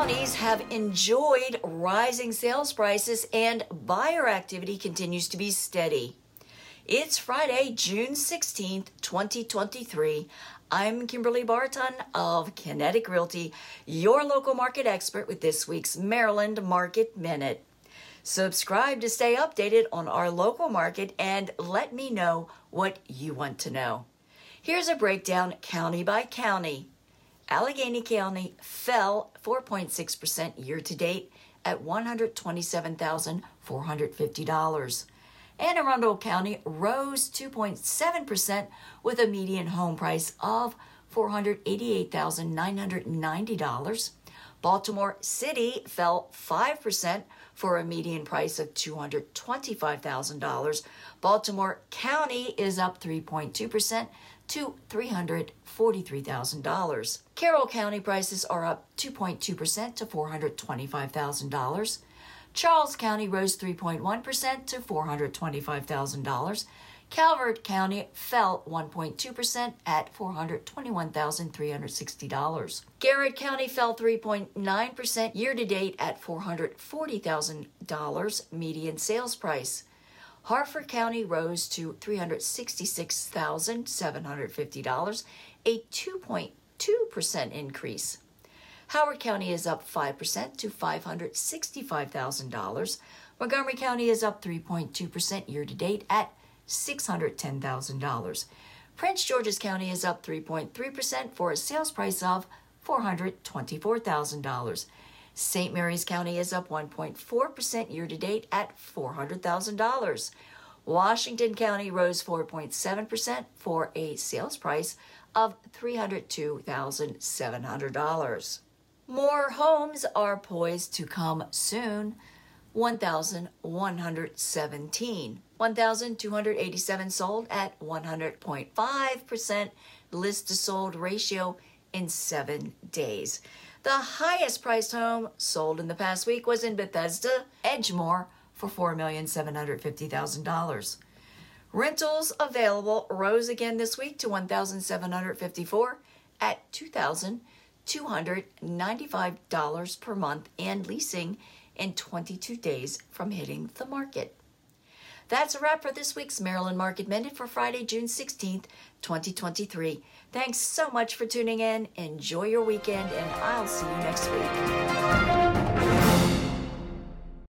counties have enjoyed rising sales prices and buyer activity continues to be steady. It's Friday, June 16th, 2023. I'm Kimberly Barton of Kinetic Realty, your local market expert with this week's Maryland Market Minute. Subscribe to stay updated on our local market and let me know what you want to know. Here's a breakdown county by county. Allegany County fell 4.6% year to date at $127,450. Anne Arundel County rose 2.7% with a median home price of $488,990. Baltimore City fell 5% for a median price of $225,000. Baltimore County is up 3.2% to $343,000. Carroll County prices are up 2.2% to $425,000. Charles County rose 3.1% to $425,000. Calvert County fell 1.2% at $421,360. Garrett County fell 3.9% year to date at $440,000 median sales price. Harford County rose to $366,750, a 2.2% increase. Howard County is up 5% to $565,000. Montgomery County is up 3.2% year to date at $610,000. Prince George's County is up 3.3% for a sales price of $424,000. St. Mary's County is up 1.4% year to date at $400,000. Washington County rose 4.7% for a sales price of $302,700. More homes are poised to come soon. 1,117. 1,287 sold at 100.5% list to sold ratio in seven days. The highest priced home sold in the past week was in Bethesda, Edgemoor, for $4,750,000. Rentals available rose again this week to 1,754 at $2,295 per month and leasing in 22 days from hitting the market. That's a wrap for this week's Maryland Market Minute for Friday, June 16th, 2023. Thanks so much for tuning in. Enjoy your weekend, and I'll see you next week.